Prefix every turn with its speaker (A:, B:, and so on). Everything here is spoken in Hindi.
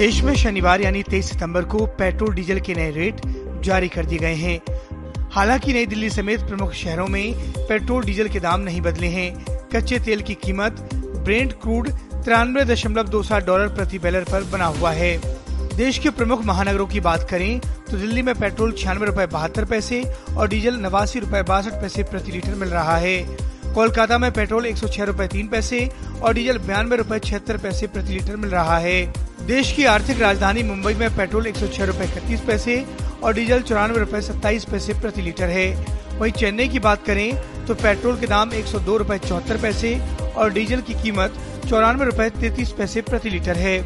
A: देश में शनिवार यानी 23 सितंबर को पेट्रोल, डीजल के नए रेट जारी कर दिए गए हैं। हालाँकि नई दिल्ली समेत प्रमुख शहरों में पेट्रोल, डीजल के दाम नहीं बदले हैं। कच्चे तेल की कीमत ब्रेंड क्रूड तिरानवे दशमलव दो सात डॉलर प्रति बैलर पर बना हुआ है। देश के प्रमुख महानगरों की बात करें तो दिल्ली में पेट्रोल छियानवे रूपए बहत्तर पैसे और डीजल नवासी रूपए बासठ पैसे प्रति लीटर मिल रहा है। कोलकाता में पेट्रोल एक सौ छह रूपए तीन पैसे और डीजल बयानवे रूपए छिहत्तर पैसे प्रति लीटर मिल रहा है। देश की आर्थिक राजधानी मुंबई में पेट्रोल एक सौ छह रूपए इकतीस पैसे और डीजल चौरानवे रूपए सत्ताईस पैसे प्रति लीटर है। वहीं चेन्नई की बात करें तो पेट्रोल के दाम एक सौ दो रूपए चौहत्तर पैसे और डीजल की कीमत चौरानवे रूपए तैतीस पैसे प्रति लीटर है।